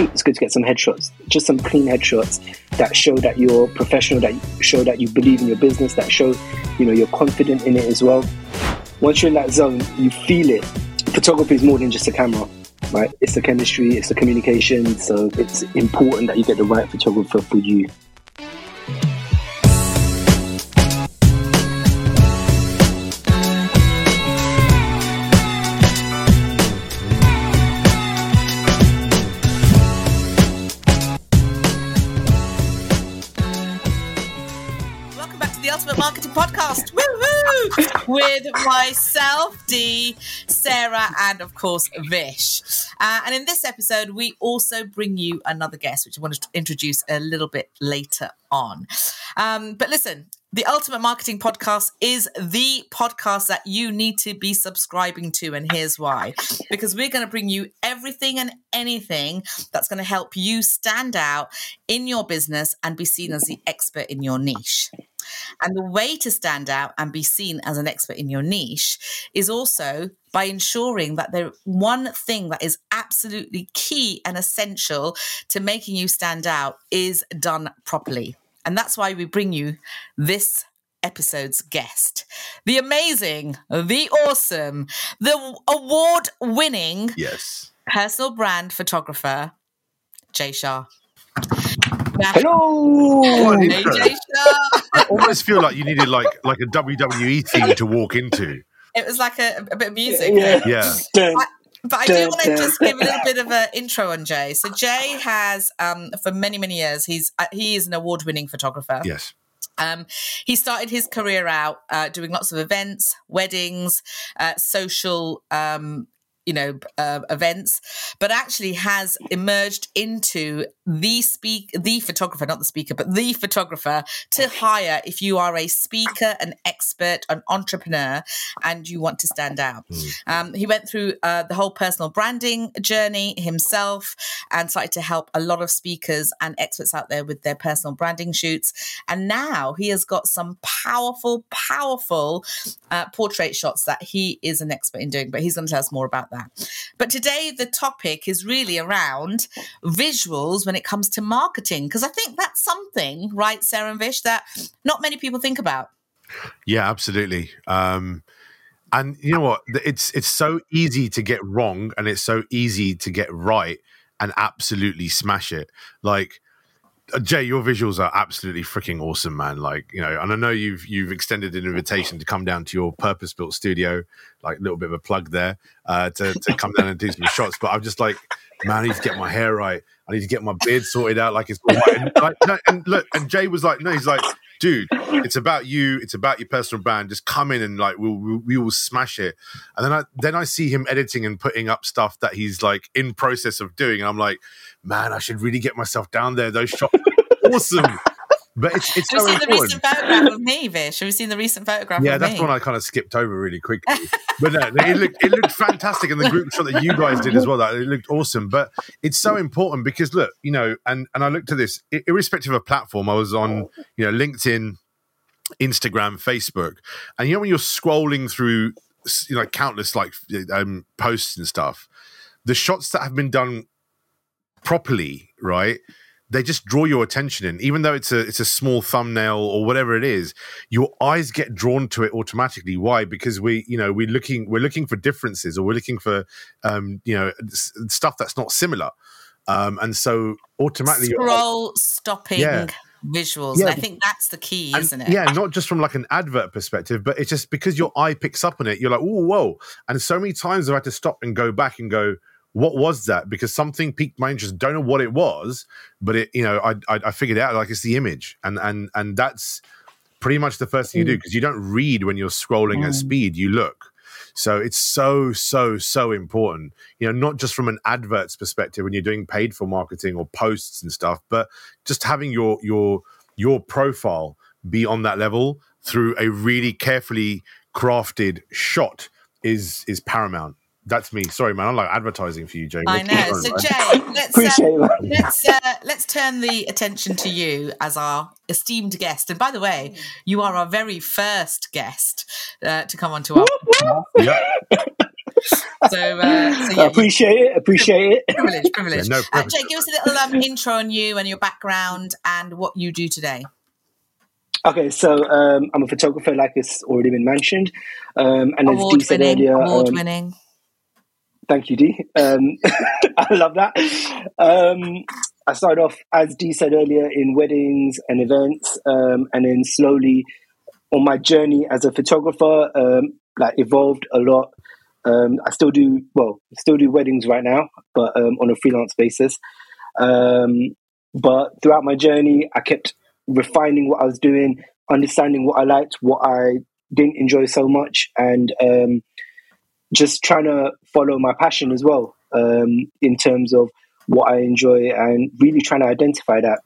it's good to get some headshots, just some clean headshots that show that you're professional, that show that you believe in your business, that show, you know, you're confident in it as well. Once you're in that zone, you feel it. Photography is more than just a camera, right? It's the chemistry, it's the communication. So it's important that you get the right photographer for you. With myself, Dee, Sarah, and of course, Vish. Uh, and in this episode, we also bring you another guest, which I want to introduce a little bit later on. Um, but listen, the Ultimate Marketing Podcast is the podcast that you need to be subscribing to. And here's why because we're going to bring you everything and anything that's going to help you stand out in your business and be seen as the expert in your niche. And the way to stand out and be seen as an expert in your niche is also by ensuring that the one thing that is absolutely key and essential to making you stand out is done properly. And that's why we bring you this episode's guest, the amazing, the awesome, the award winning yes personal brand photographer, Jai Shah. Hello. I almost feel like you needed like like a WWE theme to walk into. It was like a, a bit of music. Yeah. yeah. I, but I do want to just give a little bit of an intro on Jai. So Jai has, um, for many many years, he's uh, he is an award winning photographer. Yes. Um, he started his career out uh, doing lots of events, weddings, uh, social um, you know uh, events but actually has emerged into the speak the photographer not the speaker but the photographer to hire if you are a speaker an expert an entrepreneur and you want to stand out mm. um, he went through uh, the whole personal branding journey himself and started to help a lot of speakers and experts out there with their personal branding shoots and now he has got some powerful powerful uh, portrait shots that he is an expert in doing but he's going to tell us more about that. But today, the topic is really around visuals when it comes to marketing, because I think that's something, right, Sarah and Vish, that not many people think about. Yeah, absolutely. Um, and you know what? It's it's so easy to get wrong, and it's so easy to get right, and absolutely smash it. Like Jai, your visuals are absolutely freaking awesome, man. Like you know, and I know you've you've extended an invitation to come down to your purpose built studio, like a little bit of a plug there, uh, to to come down and do some shots. But I'm just like, man, I need to get my hair right. I need to get my beard sorted out, like it's. And, like, and look, and Jai was like, no, he's like, dude, it's about you. It's about your personal brand. Just come in and like we'll, we, we will smash it. And then I then I see him editing and putting up stuff that he's like in process of doing, and I'm like, man, I should really get myself down there. Those shots, awesome. But it's it's Have so you seen important. the recent photograph of me, Vish? Have you seen the recent photograph? Yeah, that's me? one I kind of skipped over really quickly. but no, it looked it looked fantastic, and the group shot that you guys did as well. That it looked awesome. But it's so important because look, you know, and and I looked at this irrespective of platform. I was on you know LinkedIn, Instagram, Facebook, and you know when you're scrolling through you know countless like um, posts and stuff, the shots that have been done properly, right? They just draw your attention in, even though it's a it's a small thumbnail or whatever it is. Your eyes get drawn to it automatically. Why? Because we, you know, we're looking we're looking for differences, or we're looking for, um, you know, s- stuff that's not similar, um, and so automatically scroll stopping. Yeah. Visuals. Yeah. I think that's the key, And- isn't it? Yeah, not just from like an advert perspective, but it's just because your eye picks up on it, you're like, oh, whoa. And so many times I've had to stop and go back and go, what was that? Because something piqued my interest. Don't know what it was, but it, you know, I, I, I figured out like it's the image, and and and that's pretty much the first thing you do mm. because you don't read when you're scrolling at mm. speed. You look. So it's so so so important. You know, not just from an adverts perspective when you're doing paid for marketing or posts and stuff, but just having your your your profile be on that level through a really carefully crafted shot is is paramount. That's me. Sorry, man. I'm like advertising for you, Jai. I Let's know. going, So right? Jai, let's uh, let's uh, let's turn the attention to you as our esteemed guest. And by the way, you are our very first guest uh, to come onto our. yeah. So, uh, so yeah, appreciate it. Appreciate it. Privilege, privilege. Yeah, no, uh, Jai, give us a little um, intro on you and your background and what you do today. Okay, so um, I'm a photographer, like it's already been mentioned, um, and award as Dee said winning, earlier, award um, winning. Thank you, Dee. Um, I love that. Um, I started off, as Dee said earlier, in weddings and events, um, and then slowly on my journey as a photographer, um, like evolved a lot. Um, I still do well, still do weddings right now, but um, on a freelance basis. But throughout my journey, I kept refining what I was doing, understanding what I liked, what I didn't enjoy so much, and just trying to follow my passion as well um, in terms of what I enjoy and really trying to identify that.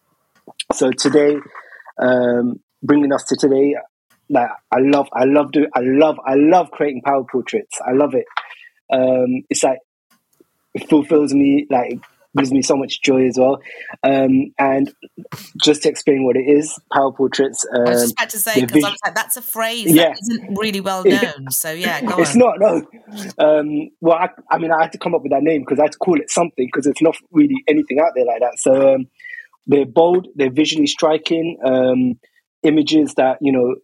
So today, um, bringing us to today, like I love, I love do, I love, I love creating power portraits. I love it. Um, it's like it fulfills me, like gives me so much joy as well. Um, and just to explain what it is, power portraits. Um, I was just about to say because I was like, that's a phrase yeah. that isn't really well known. So yeah, it's on. not no. Um, well, I, I, mean, I had to come up with that name because I had to call it something because it's not really anything out there like that. So um, they're bold, they're visually striking um, images that you know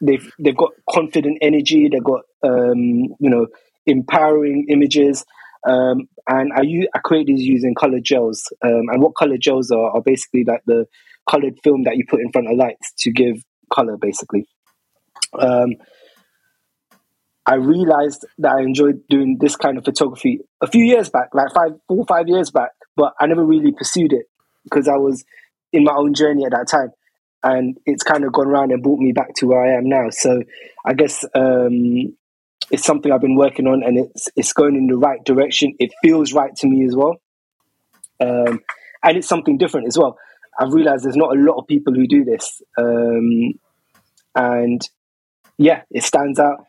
they've they've got confident energy, they've got um, you know empowering images. Um, and I, use, I create these using colored gels. Um, and what colored gels are are basically like the colored film that you put in front of lights to give color, basically. Um, I realized that I enjoyed doing this kind of photography a few years back, like five, four, five years back, but I never really pursued it because I was in my own journey at that time. And it's kind of gone around and brought me back to where I am now. So I guess um, it's something I've been working on, and it's it's going in the right direction. It feels right to me as well, um, and it's something different as well. I've realized there's not a lot of people who do this, um, and yeah, it stands out.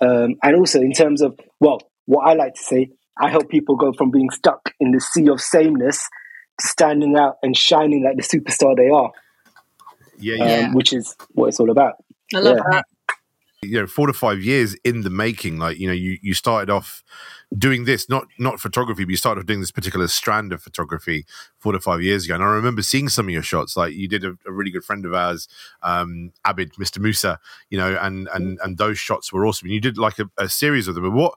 Um, and also in terms of well, what I like to say, I help people go from being stuck in the sea of sameness to standing out and shining like the superstar they are. Yeah, yeah. Um, which is what it's all about. I love yeah. that you know four to five years in the making like you know you you started off doing this not not photography but you started off doing this particular strand of photography four to five years ago. And i remember seeing some of your shots. Like you did a, a really good friend of ours um abid mr musa you know and and and those shots were awesome. And you did like a, a series of them. But what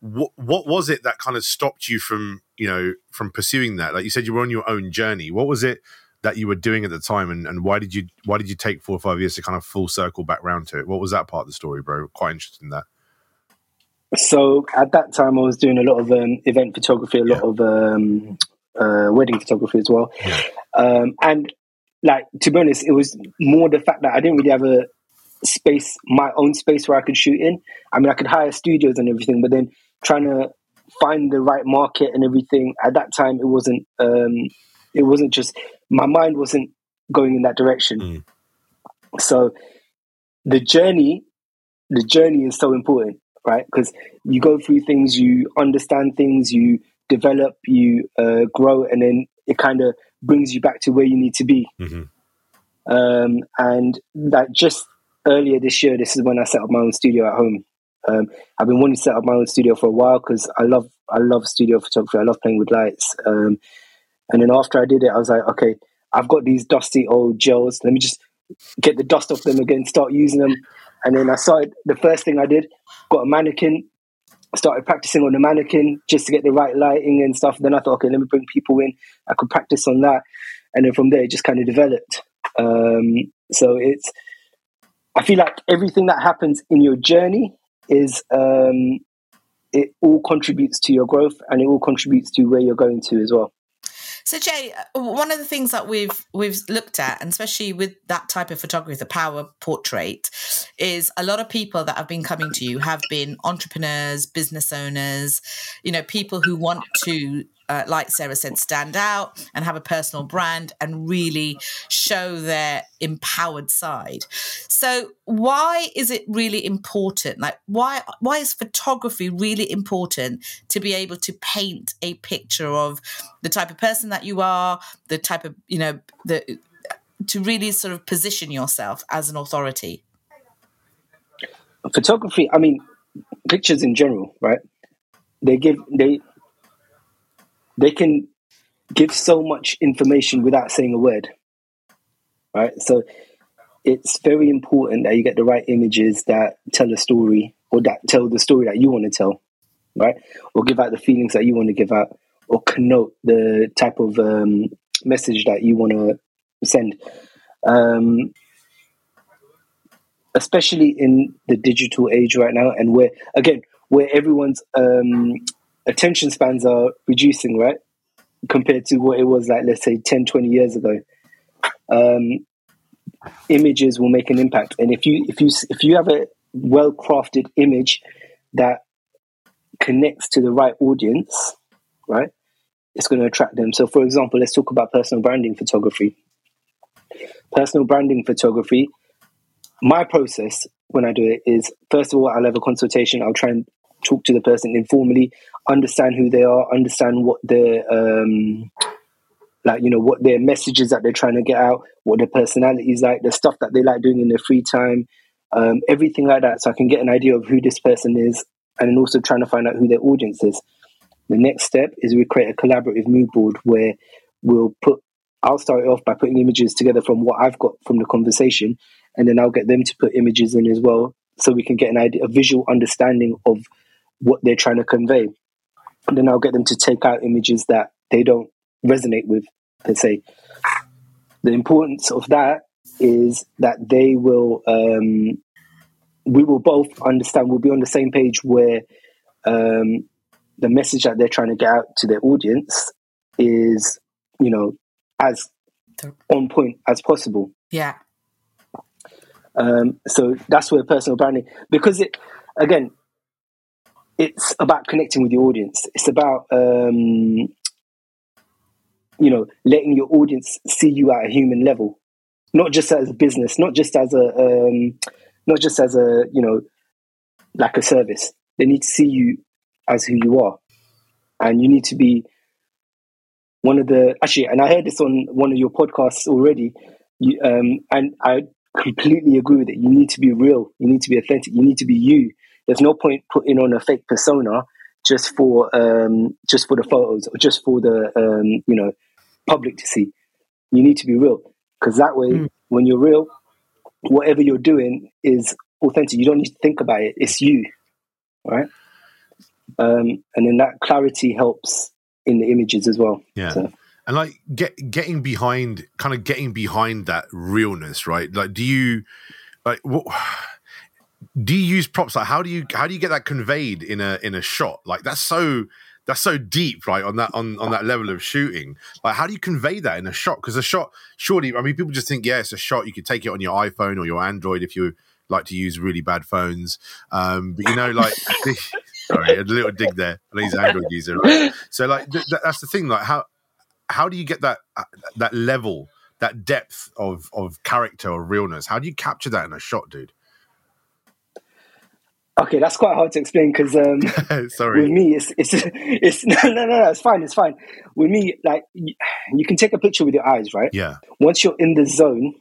what what was it that kind of stopped you from you know from pursuing that? Like you said you were on your own journey. What was it that you were doing at the time and, and why did you why did you take four or five years to kind of full circle back round to it? What was that part of the story bro? Quite interested in that. So at that time i was doing a lot of um, event photography a lot yeah. of um, uh, wedding photography as well. Yeah. um, and like to be honest it was more the fact that i didn't really have a space my own space where i could shoot in. I mean i could hire studios and everything but then trying to find the right market and everything at that time it wasn't um, it wasn't just my mind wasn't going in that direction. Mm. So the journey, the journey is so important, right? Because you go through things, you understand things, you develop, you uh, grow, and then it kind of brings you back to where you need to be. Mm-hmm. Um, and like just earlier this year, this is when I set up my own studio at home. Um, I've been wanting to set up my own studio for a while because I love I love studio photography. I love playing with lights. Um, and then after I did it, I was like, okay, I've got these dusty old gels. Let me just get the dust off them again, start using them. And then I started, the first thing I did, got a mannequin, started practicing on the mannequin just to get the right lighting and stuff. Then I thought, okay, let me bring people in. I could practice on that. And then from there, it just kind of developed. Um, so it's, I feel like everything that happens in your journey is, um, it all contributes to your growth and it all contributes to where you're going to as well. So Jai, uh, one of the things that we've we've looked at, and especially with that type of photography, the power portrait, is a lot of people that have been coming to you have been entrepreneurs, business owners, you know, people who want to uh, like Sarah said, stand out and have a personal brand and really show their empowered side. So, why is it really important? Like, why why is photography really important to be able to paint a picture of the type of person that you are, the type of you know the to really sort of position yourself as an authority? Photography, I mean, pictures in general, right? they give they they can give so much information without saying a word. Right? So it's very important that you get the right images that tell a story or that tell the story that you want to tell, right? Or give out the feelings that you want to give out or connote the type of um, message that you want to send. Um, especially in the digital age right now, and where again, where everyone's um, attention spans are reducing, right, compared to what it was like, let's say 10, 20 years ago. Um, images will make an impact, and if you if you if you have a well crafted image that connects to the right audience, right, it's going to attract them. So, for example, let's talk about personal branding photography. Personal branding photography my process when I do it is first of all, I'll have a consultation. I'll try and talk to the person informally, understand who they are, understand what their um, like you know what their messages that they're trying to get out, what their personality is like, the stuff that they like doing in their free time, um, everything like that. So I can get an idea of who this person is, and then also trying to find out who their audience is. The next step is we create a collaborative mood board where we'll put. I'll start it off by putting images together from what I've got from the conversation, and then I'll get them to put images in as well, so we can get an idea, a visual understanding of what they're trying to convey. And then I'll get them to take out images that they don't resonate with per se. The importance of that is that they will, um, we will both understand. We'll be on the same page where um, the message that they're trying to get out to their audience is, you know, as on point as possible. Yeah. Um, so that's where personal branding, because it, again, it's about connecting with your audience. It's about, um, you know, letting your audience see you at a human level, not just as a business, not just as a, um, not just as a, you know, like a service. They need to see you as who you are, and you need to be one of the actually. And I heard this on one of your podcasts already. You, um, and I completely agree with it. You need to be real. You need to be authentic. You need to be you. There's no point putting on a fake persona just for um, just for the photos or just for the um, you know public to see. You need to be real because that way, mm. when you're real, whatever you're doing is authentic. You don't need to think about it. It's you, right? Um, and then that clarity helps in the images as well. Yeah. So and like get getting behind kind of getting behind that realness right like do you like what do you use props? Like how do you how do you get that conveyed in a in a shot? Like that's so that's so deep right on that on on that level of shooting. Like how do you convey that in a shot? Because a shot surely i mean people just think yeah it's a shot. You could take it on your iphone or your android if you like to use really bad phones. Um but you know like sorry a little dig there. He's android user right? so like th- that's the thing. Like how how do you get that uh, that level, that depth of of character or realness? How do you capture that in a shot, dude? Okay, that's quite hard to explain because um, sorry, with me, it's it's it's no, no no no it's fine it's fine. With me, like you can take a picture with your eyes, right? Yeah. Once you're in the zone,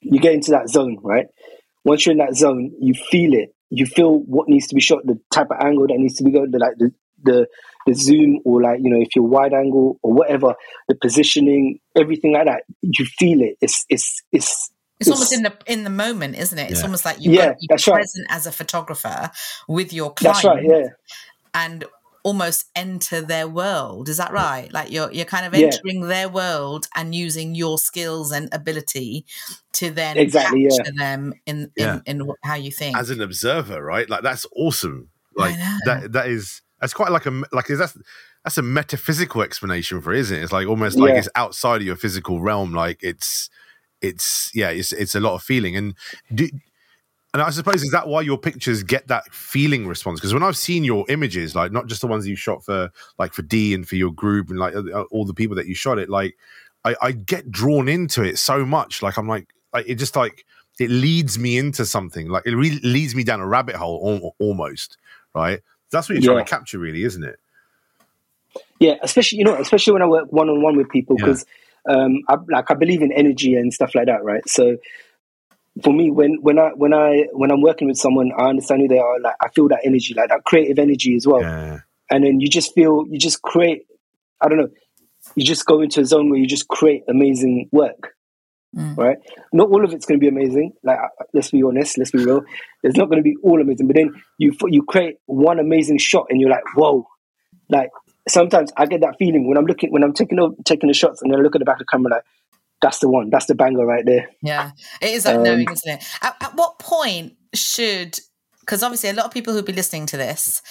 you get into that zone, right? Once you're in that zone, you feel it. You feel what needs to be shot, the type of angle that needs to be going, the like the the the zoom or like you know if you're wide angle or whatever the positioning everything like that you feel it it's it's it's it's, it's almost in the in the moment, isn't it? It's yeah. almost like you've yeah, got to be present right. as a photographer with your client. That's right, yeah. And almost enter their world. Is that right? Like you're you're kind of entering yeah. their world and using your skills and ability to then exactly, capture yeah. them in, in, in how you think. As an observer, right? Like that's awesome. Like that that is that's quite like a like is that that's a metaphysical explanation for it, isn't it? It's like almost like yeah. it's outside of your physical realm. Like it's it's yeah, it's it's a lot of feeling. And do, and I suppose is that why your pictures get that feeling response? Because when I've seen your images, like not just the ones you shot for like for Dee and for your group and like uh, all the people that you shot it, like I, I get drawn into it so much. Like I'm like, like it just like it leads me into something. Like it really leads me down a rabbit hole almost, right? That's what you're trying to capture, really, isn't it? Yeah, especially you know, especially when I work one on one with people because, yeah. Um, I, like I believe in energy and stuff like that, right? So for me, when when I when I when I'm working with someone, I understand who they are. Like I feel that energy, like that creative energy as well. Yeah. and then you just feel you just create. I don't know. You just go into a zone where you just create amazing work. Mm. Right, not all of it's going to be amazing. Like, let's be honest, let's be real. It's not going to be all amazing, but then you you create one amazing shot, and you're like, whoa! Like sometimes I get that feeling when I'm looking when I'm taking taking the shots, and then I look at the back of the camera, like that's the one, that's the banger right there. Yeah, it is that um, knowing, isn't it? At, at what point should because obviously a lot of people who'll be listening to this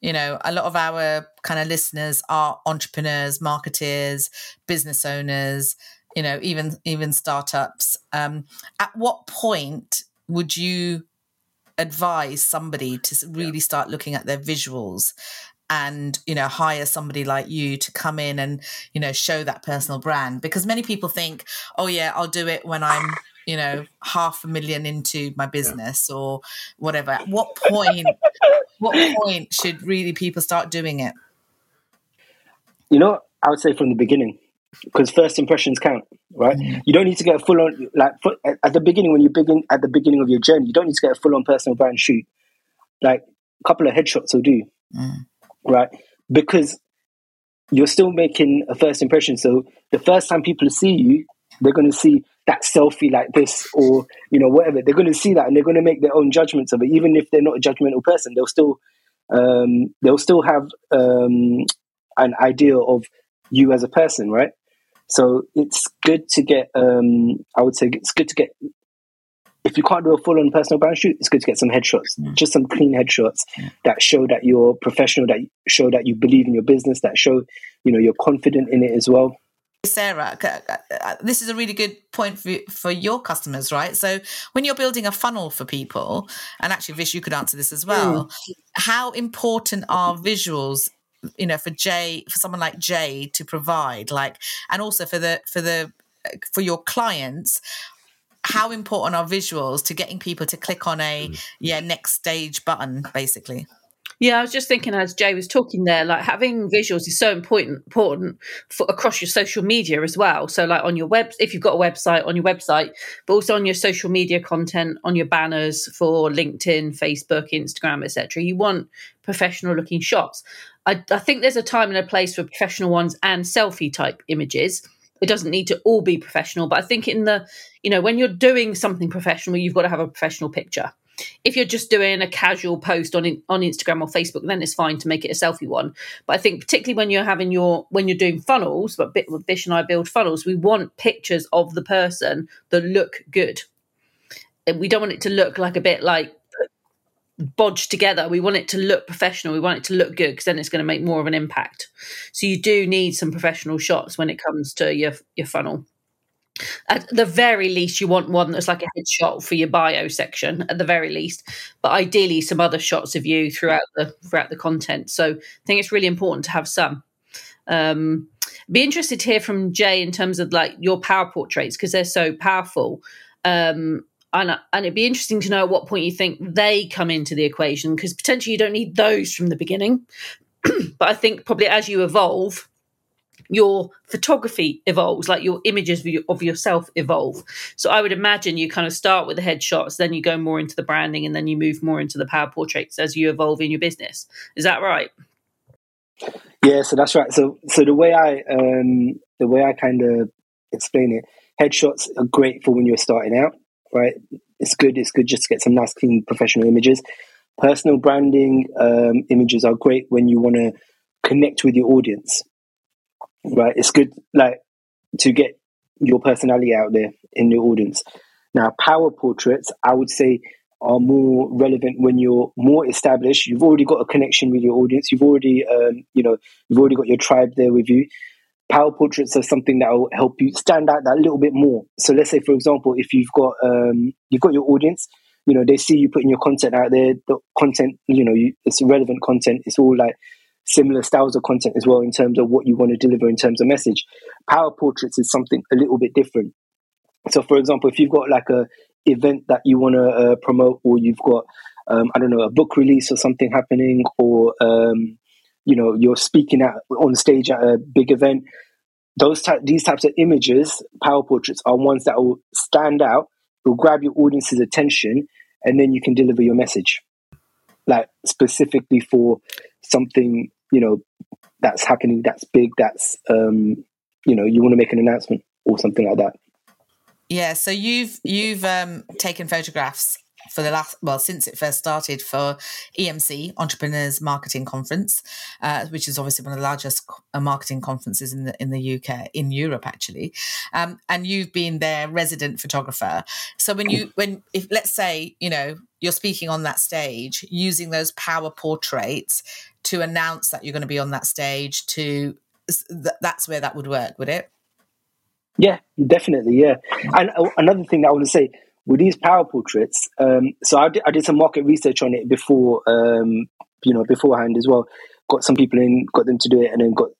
you know a lot of our kind of listeners are entrepreneurs marketers business owners you know even even startups um at what point would you advise somebody to really start looking at their visuals and you know hire somebody like you to come in and you know show that personal brand because many people think oh yeah i'll do it when i'm you know half a million into my business yeah. or whatever at what point what point should really people start doing it you know i would say from the beginning because first impressions count right mm. you don't need to get a full on like at the beginning when you begin at the beginning of your journey you don't need to get a full on personal brand shoot like a couple of headshots will do mm. Right? Because you're still making a first impression. So the first time people see you they're going to see that selfie like this or you know whatever. They're going to see that and they're going to make their own judgments of it. Even if they're not a judgmental person they'll still um, they'll still have um, an idea of you as a person right? So it's good to get um, i would say it's good to get if you can't do a full-on personal brand shoot it's good to get some headshots mm. just some clean headshots mm. that show that you're professional that show that you believe in your business that show you know you're confident in it as well Sarah, uh, this is a really good point for, for your customers, right? So when you're building a funnel for people, and actually, Vish, you could answer this as well. Mm. How important are visuals, you know, for Jai, for someone like Jai to provide, like, and also for the for the for your clients? How important are visuals to getting people to click on a mm. yeah next stage button, basically? Yeah, I was just thinking as Jai was talking there, like having visuals is so important important for across your social media as well. So like on your web, if you've got a website, on your website, but also on your social media content, on your banners for LinkedIn, Facebook, Instagram, etc. You want professional looking shots. I, I think there's a time and a place for professional ones and selfie type images it doesn't need to all be professional but i think in the you know when you're doing something professional you've got to have a professional picture if you're just doing a casual post on on Instagram or Facebook, then it's fine to make it a selfie one. But I think particularly when you're having your when you're doing funnels, but Vish and I build funnels, we want pictures of the person that look good. And we don't want it to look like a bit like bodged together. We want it to look professional. We want it to look good because then it's going to make more of an impact. So you do need some professional shots when it comes to your your funnel. At the very least, you want one that's like a headshot for your bio section. At the very least, but ideally, some other shots of you throughout the throughout the content. So, I think it's really important to have some. Um, be interested to hear from Jai in terms of like your power portraits because they're so powerful. Um, and and it'd be interesting to know at what point you think they come into the equation because potentially you don't need those from the beginning. but I think probably as you evolve, your photography evolves, like your images of, yourself evolve. So I would imagine you kind of start with the headshots, then you go more into the branding, and then you move more into the power portraits as you evolve in your business. Is that right? Yeah, so that's right. So so the way I um the way I kind of explain it, headshots are great for when you're starting out, right? It's good. It's good just to get some nice, clean, professional images. Personal branding um, images are great when you want to connect with your audience right? It's good, like, to get your personality out there in the audience. Now, power portraits, I would say, are more relevant when you're more established. You've already got a connection with your audience. You've already, um, you know, you've already got your tribe there with you. Power portraits are something that will help you stand out that little bit more. So, let's say, for example, if you've got um, you've got your audience, you know, they see you putting your content out there. The content, you know, you, it's relevant content. It's all like similar styles of content as well in terms of what you want to deliver in terms of message. Power portraits is something a little bit different. So, for example, if you've got like a event that you want to uh, promote, or you've got um, I don't know a book release or something happening, or um, you know you're speaking at on stage at a big event. Those type, these types of images, power portraits, are ones that will stand out, will grab your audience's attention, and then you can deliver your message, like specifically for something you know, that's happening, that's big, that's, um, you know, you want to make an announcement or something like that. Yeah, so you've you've um, taken photographs for the last well since it first started for EMC Entrepreneurs Marketing Conference, uh, which is obviously one of the largest uh, marketing conferences in the in the UK in Europe actually, um, and you've been their resident photographer. So when you when if let's say you know you're speaking on that stage using those power portraits to announce that you're going to be on that stage to that's where that would work would it? Yeah definitely yeah. And uh, another thing that i want to say with these power portraits, um, so I did, I did some market research on it before, um, you know, beforehand as well. Got some people in, got them to do it, and then got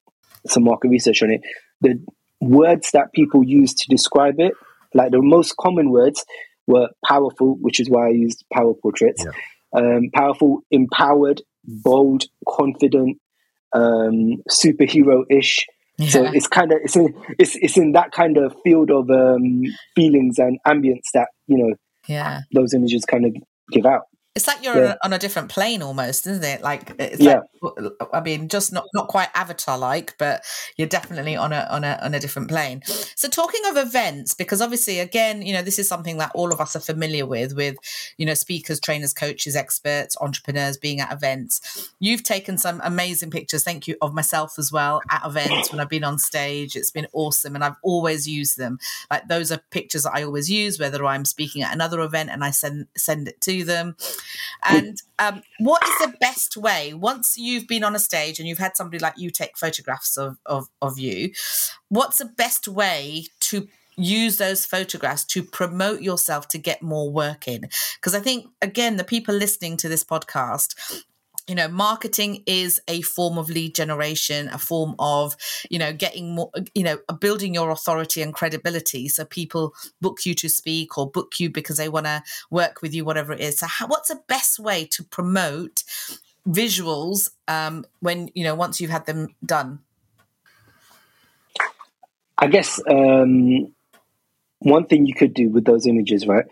some market research on it. The words that people use to describe it, like the most common words, were powerful, which is why I used power portraits. Yeah. Um, powerful, empowered, bold, confident, um, superhero ish. Yeah. So it's kind of it's in it's it's in that kind of field of um, feelings and ambience that you know yeah those images kind of give out. It's like you're yeah. on a different plane almost, isn't it? Like it's yeah. Like, I mean, just not not quite Avatar like, but you're definitely on a on a on a different plane. So talking of events, because obviously, again, you know, this is something that all of us are familiar with, with you know, speakers, trainers, coaches, experts, entrepreneurs being at events. You've taken some amazing pictures, thank you, of myself as well at events when I've been on stage. It's been awesome, and I've always used them. Like those are pictures that I always use, whether I'm speaking at another event and I send send it to them. And um, what is the best way once you've been on a stage and you've had somebody like you take photographs of, of, of you? What's the best way to use those photographs to promote yourself to get more work in because i think again the people listening to this podcast you know marketing is a form of lead generation a form of you know getting more you know building your authority and credibility. So people book you to speak or book you because they want to work with you whatever it is. So how, what's the best way to promote visuals um, when you know once you've had them done? I guess um, one thing you could do with those images right?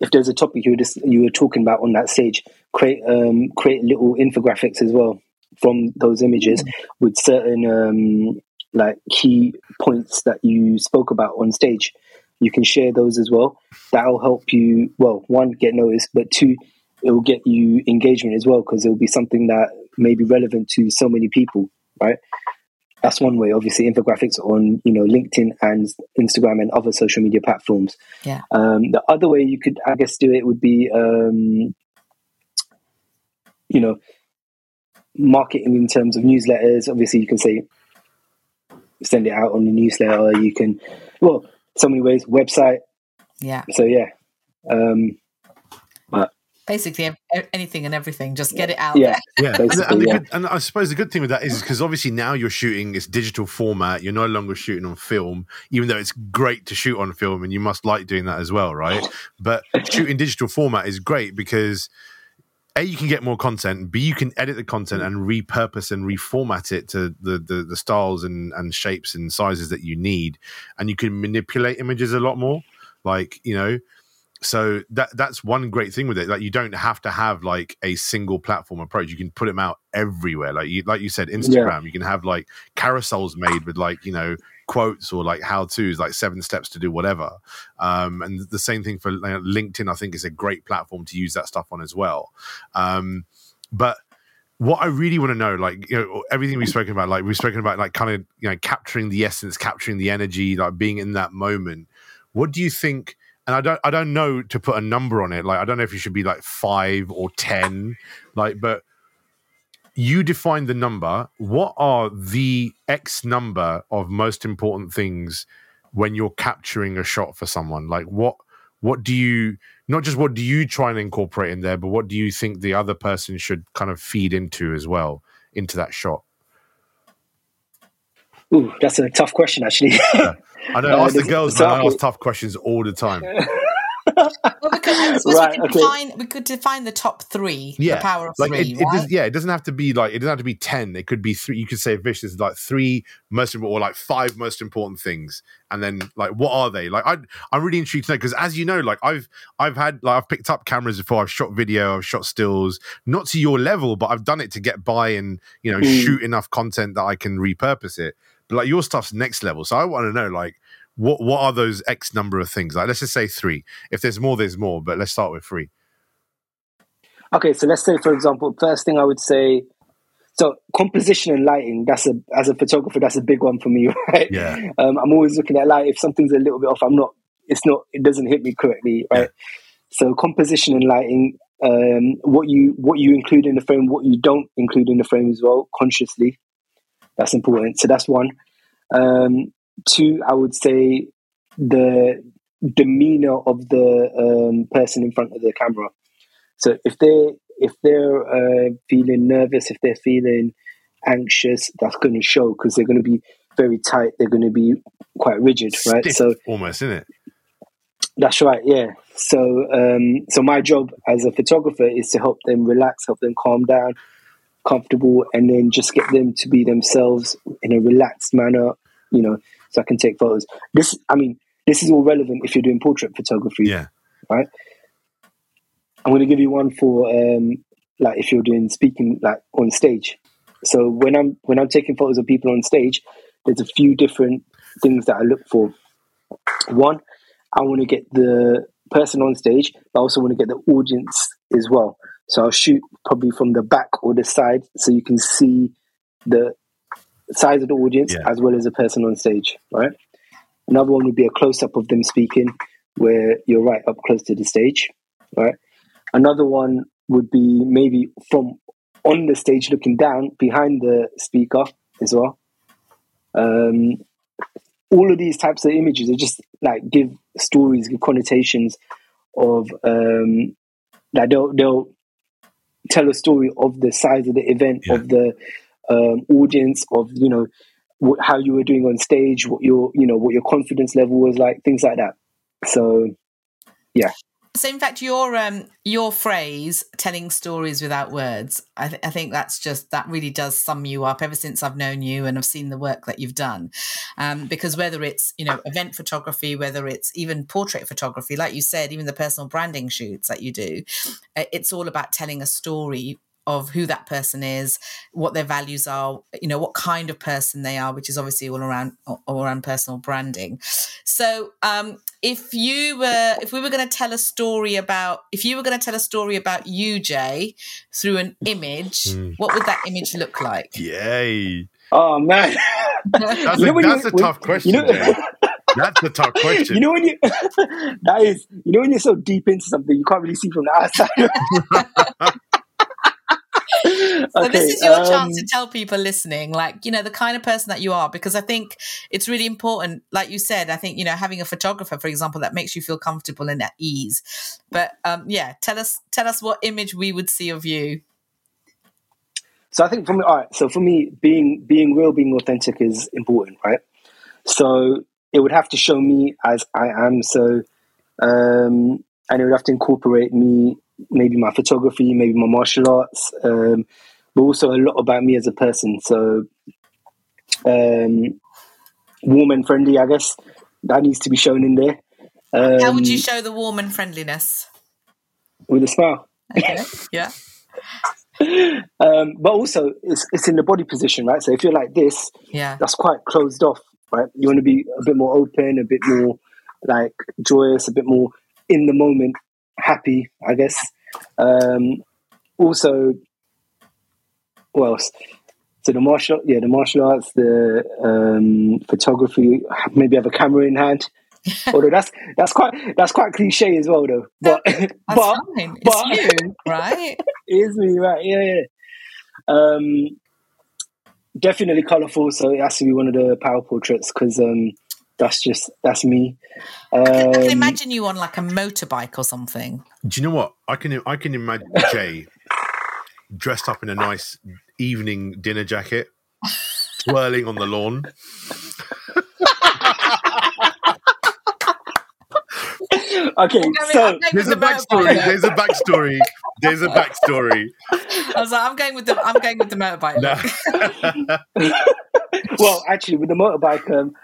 If there's a topic you were just, you were talking about on that stage, create um, create little infographics as well from those images mm-hmm. with certain um, like key points that you spoke about on stage. You can share those as well. That'll help you. Well, one get noticed, but two, it will get you engagement as well because it will be something that may be relevant to so many people, right? that's one way. Obviously, infographics on you know LinkedIn and Instagram and other social media platforms. Yeah. Um, the other way you could, I guess, do it would be, um, you know, marketing in terms of newsletters. Obviously, you can say send it out on the newsletter. You can, well, so many ways. Website. Yeah. So yeah. Um, but basically anything and everything just get it out yeah yeah and, and, yeah. Good, and, i suppose the good thing with that is because obviously now you're shooting it's digital format you're no longer shooting on film even though it's great to shoot on film and you must like doing that as well right but shooting digital format is great because a you can get more content b you can edit the content and repurpose and reformat it to the the, the styles and, and shapes and sizes that you need. And you can manipulate images a lot more like you know so that that's one great thing with it. Like you don't have to have like a single platform approach. You can put them out everywhere. Like you like you said instagram. Yeah. you can have like carousels made with like you know quotes or like how to's like seven steps to do whatever um and the same thing for linkedin i think is a great platform to use that stuff on as well um but what I really want to know, like you know, everything we've spoken about, like we've spoken about, like kind of you know, capturing the essence, capturing the energy, like being in that moment. What do you think and I don't I don't know to put a number on it. Like I don't know if you should be like five or ten, like but you define the number. What are the X number of most important things when you're capturing a shot for someone? Like what what do you not just what do you try and incorporate in there, but what do you think the other person should kind of feed into as well into that shot? Ooh, that's a tough question, actually. yeah. I know. Uh, ask the girls, man. I ask tough questions all the time. Well, we could, I suppose Right, we, could okay. define, we could define the top three, Yeah, the power of like three, it, it, does, yeah, it doesn't have to be like it doesn't have to be ten. It could be three. You could say Vish is like three most important, or like five most important things, and then like what are they? Like I, I'm really intrigued to know because as you know, like I've I've had like I've picked up cameras before. I've shot video, I've shot stills, not to your level, but I've done it to get by and you know Mm. shoot enough content that I can repurpose it. But like your stuff's next level, so I want to know like. What what are those X number of things? Like let's just say three. If there's more, there's more. But let's start with three. Okay, so let's say, for example, first thing I would say, so composition and lighting. That's a as a photographer, that's a big one for me, right? Yeah. Um, I'm always looking at light. If something's a little bit off, I'm not. It's not. It doesn't hit me correctly, right? So composition and lighting. Um, what you what you include in the frame, what you don't include in the frame as well, consciously. That's important. So that's one. Um, two, I would say the demeanor of the um, person in front of the camera. So if they if they're uh, feeling nervous, if they're feeling anxious, that's going to show because they're going to be very tight. They're going to be quite rigid, right? So almost, isn't it? that's right, yeah. So um, so my job as a photographer is to help them relax, help them calm down, comfortable, and then just get them to be themselves in a relaxed manner. You know, so I can take photos. This, I mean, this is all relevant if you're doing portrait photography. Yeah. right? I'm going to give you one for um, like if you're doing speaking like on stage. So when I'm when I'm taking photos of people on stage, there's a few different things that I look for. One, I want to get the person on stage, but I also want to get the audience as well. So I'll shoot probably from the back or the side, so you can see the size of the audience Yeah. as well as the person on stage. Right. Another one would be a close up of them speaking, where you're right up close to the stage. Right. Another one would be maybe from on the stage looking down behind the speaker as well. Um, all of these types of images are just like give stories, give connotations of um, that they'll they'll tell a story of the size of the event, Yeah. of the um, audience, of you know what, how you were doing on stage, what your you know what your confidence level was like, things like that. So yeah. So, in fact, your um your phrase "telling stories without words," I, th- I think that's just that really does sum you up. Ever since I've known you and I've seen the work that you've done, um, because whether it's you know event photography, whether it's even portrait photography, like you said, even the personal branding shoots that you do, uh, it's all about telling a story of who that person is, what their values are, you know, what kind of person they are, which is obviously all around all around personal branding. So, um, if you were, if we were going to tell a story about, if you were going to tell a story about you, Jai, through an image, Mm. what would that image look like? Yay. oh man, That's, You know a, when you- that's a when- tough question. you know, Jai. That's a tough question. you know when you that is you know when you're so deep into something you can't really see from the outside. So this is your um, chance to tell people listening, like, you know, the kind of person that you are, because I think it's really important. Like you said, I think, you know, having a photographer, for example, that makes you feel comfortable and at ease. But um, yeah, tell us, tell us what image we would see of you. So I think for me, all right. So for me, being being real, being authentic is important, right? So it would have to show me as I am. So, um, and it would have to incorporate me, maybe my photography, maybe my martial arts, um, but also a lot about me as a person. So, um, warm and friendly, I guess that needs to be shown in there. Um, How would you show the warm and friendliness? with a smile? Okay. yeah. Um, but also, it's it's in the body position, right? So if you're like this, Yeah. that's quite closed off, right? You want to be a bit more open, a bit more like joyous, a bit more in the moment, happy, I guess. Um, also, what else? So the martial, yeah, the martial arts, the um, photography, maybe have a camera in hand. Although that's that's quite that's quite cliche as well, though. But That's but fine. It's but- you, right? it is me, right? Yeah, yeah. Um, definitely colorful, so it has to be one of the power portraits because um, that's just that's me. Um, I can imagine you on like a motorbike or something. Do you know what? I can I can imagine Jai dressed up in a nice evening dinner jacket, twirling on the lawn. Okay, so I'm There's with a backstory. motorbike. There's a backstory. There's a backstory. I was like, I'm going with the I'm going with the motorbike. No. well, actually, with the motorbike, um,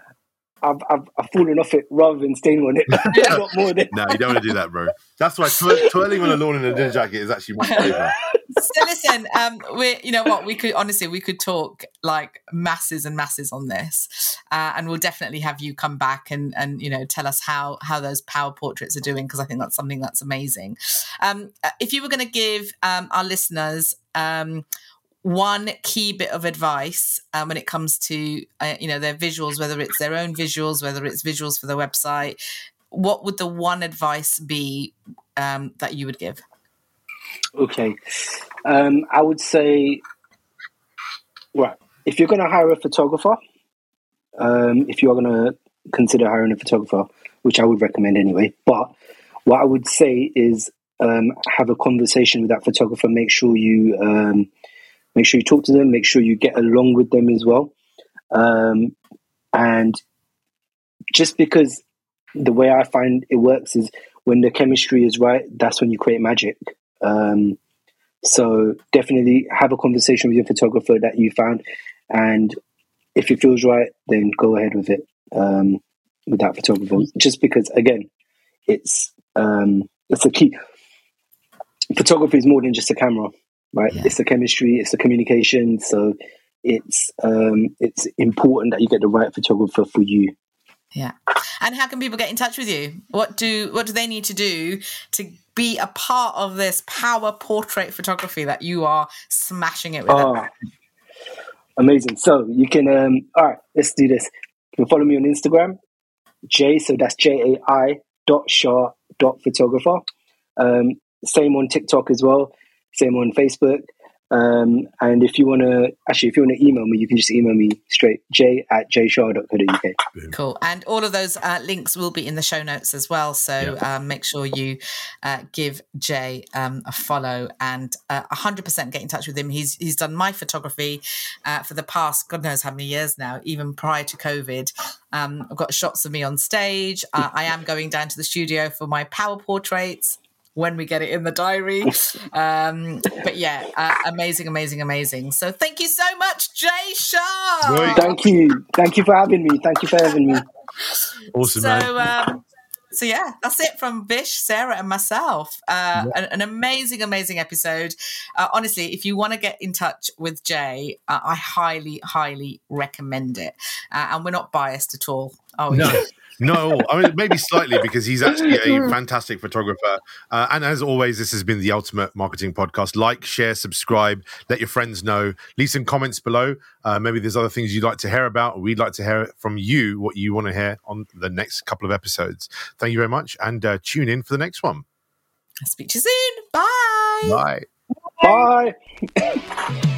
I've, I've I've fallen off it rather than staying on it more no, you don't want to do that, bro. That's why twir- twirling on a lawn in a dinner jacket is actually my favorite. so listen, um, we you know what we could honestly we could talk like masses and masses on this, uh, and we'll definitely have you come back and and you know tell us how how those power portraits are doing because I think that's something that's amazing. Um, uh, if you were going to give um, our listeners um, one key bit of advice um, when it comes to uh, you know their visuals, whether it's their own visuals, whether it's visuals for their website, what would the one advice be um, that you would give? Okay. Um, I would say, right, if you're going to hire a photographer, um, if you're going to consider hiring a photographer, which I would recommend anyway, but what I would say is um, have a conversation with that photographer. Make sure you um, make sure you talk to them. Make sure you get along with them as well. Um, and just because the way I find it works is when the chemistry is right, that's when you create magic. Um, so definitely have a conversation with your photographer that you found, and if it feels right, then go ahead with it um, with that photographer. Just because, again, it's um, it's a key. Photography is more than just a camera, right? Yeah. It's the chemistry, it's the communication. So it's um, it's important that you get the right photographer for you. Yeah. And how can people get in touch with you? What do what do they need to do to be a part of this power portrait photography that you are smashing it with? Oh, amazing. So you can, um, all right, let's do this. You can follow me on Instagram, Jai, so that's J A I dot Shah dot photographer. Um, same on TikTok as well, same on Facebook. Um, and if you want to, actually, if you want to email me, you can just email me straight, j at jaishah.co.uk. Cool. And all of those uh, links will be in the show notes as well. So um, make sure you uh, give Jai um, a follow and uh, 100% get in touch with him. He's he's done my photography uh, for the past, God knows how many years now, even prior to COVID. Um, I've got shots of me on stage. Uh, I am going down to the studio for my power portraits when we get it in the diary. Um, but yeah, uh, amazing, amazing, amazing. So thank you so much, Jai Shah. Thank you. Thank you for having me. Thank you for having me. Awesome, so, man. um, so yeah, that's it from Vish, Sarah, and myself. Uh, an, an amazing, amazing episode. Uh, honestly, if you want to get in touch with Jay, uh, I highly, highly recommend it. Uh, and we're not biased at all. Oh, No, no. I mean, maybe slightly because he's actually a fantastic photographer. Uh, and as always, this has been the Ultimate Marketing Podcast. Like, share, subscribe, let your friends know. Leave some comments below. Uh, maybe there's other things you'd like to hear about, or we'd like to hear from you what you want to hear on the next couple of episodes. Thank you very much, and uh, tune in for the next one. Speak to you soon. Bye. Bye. Bye.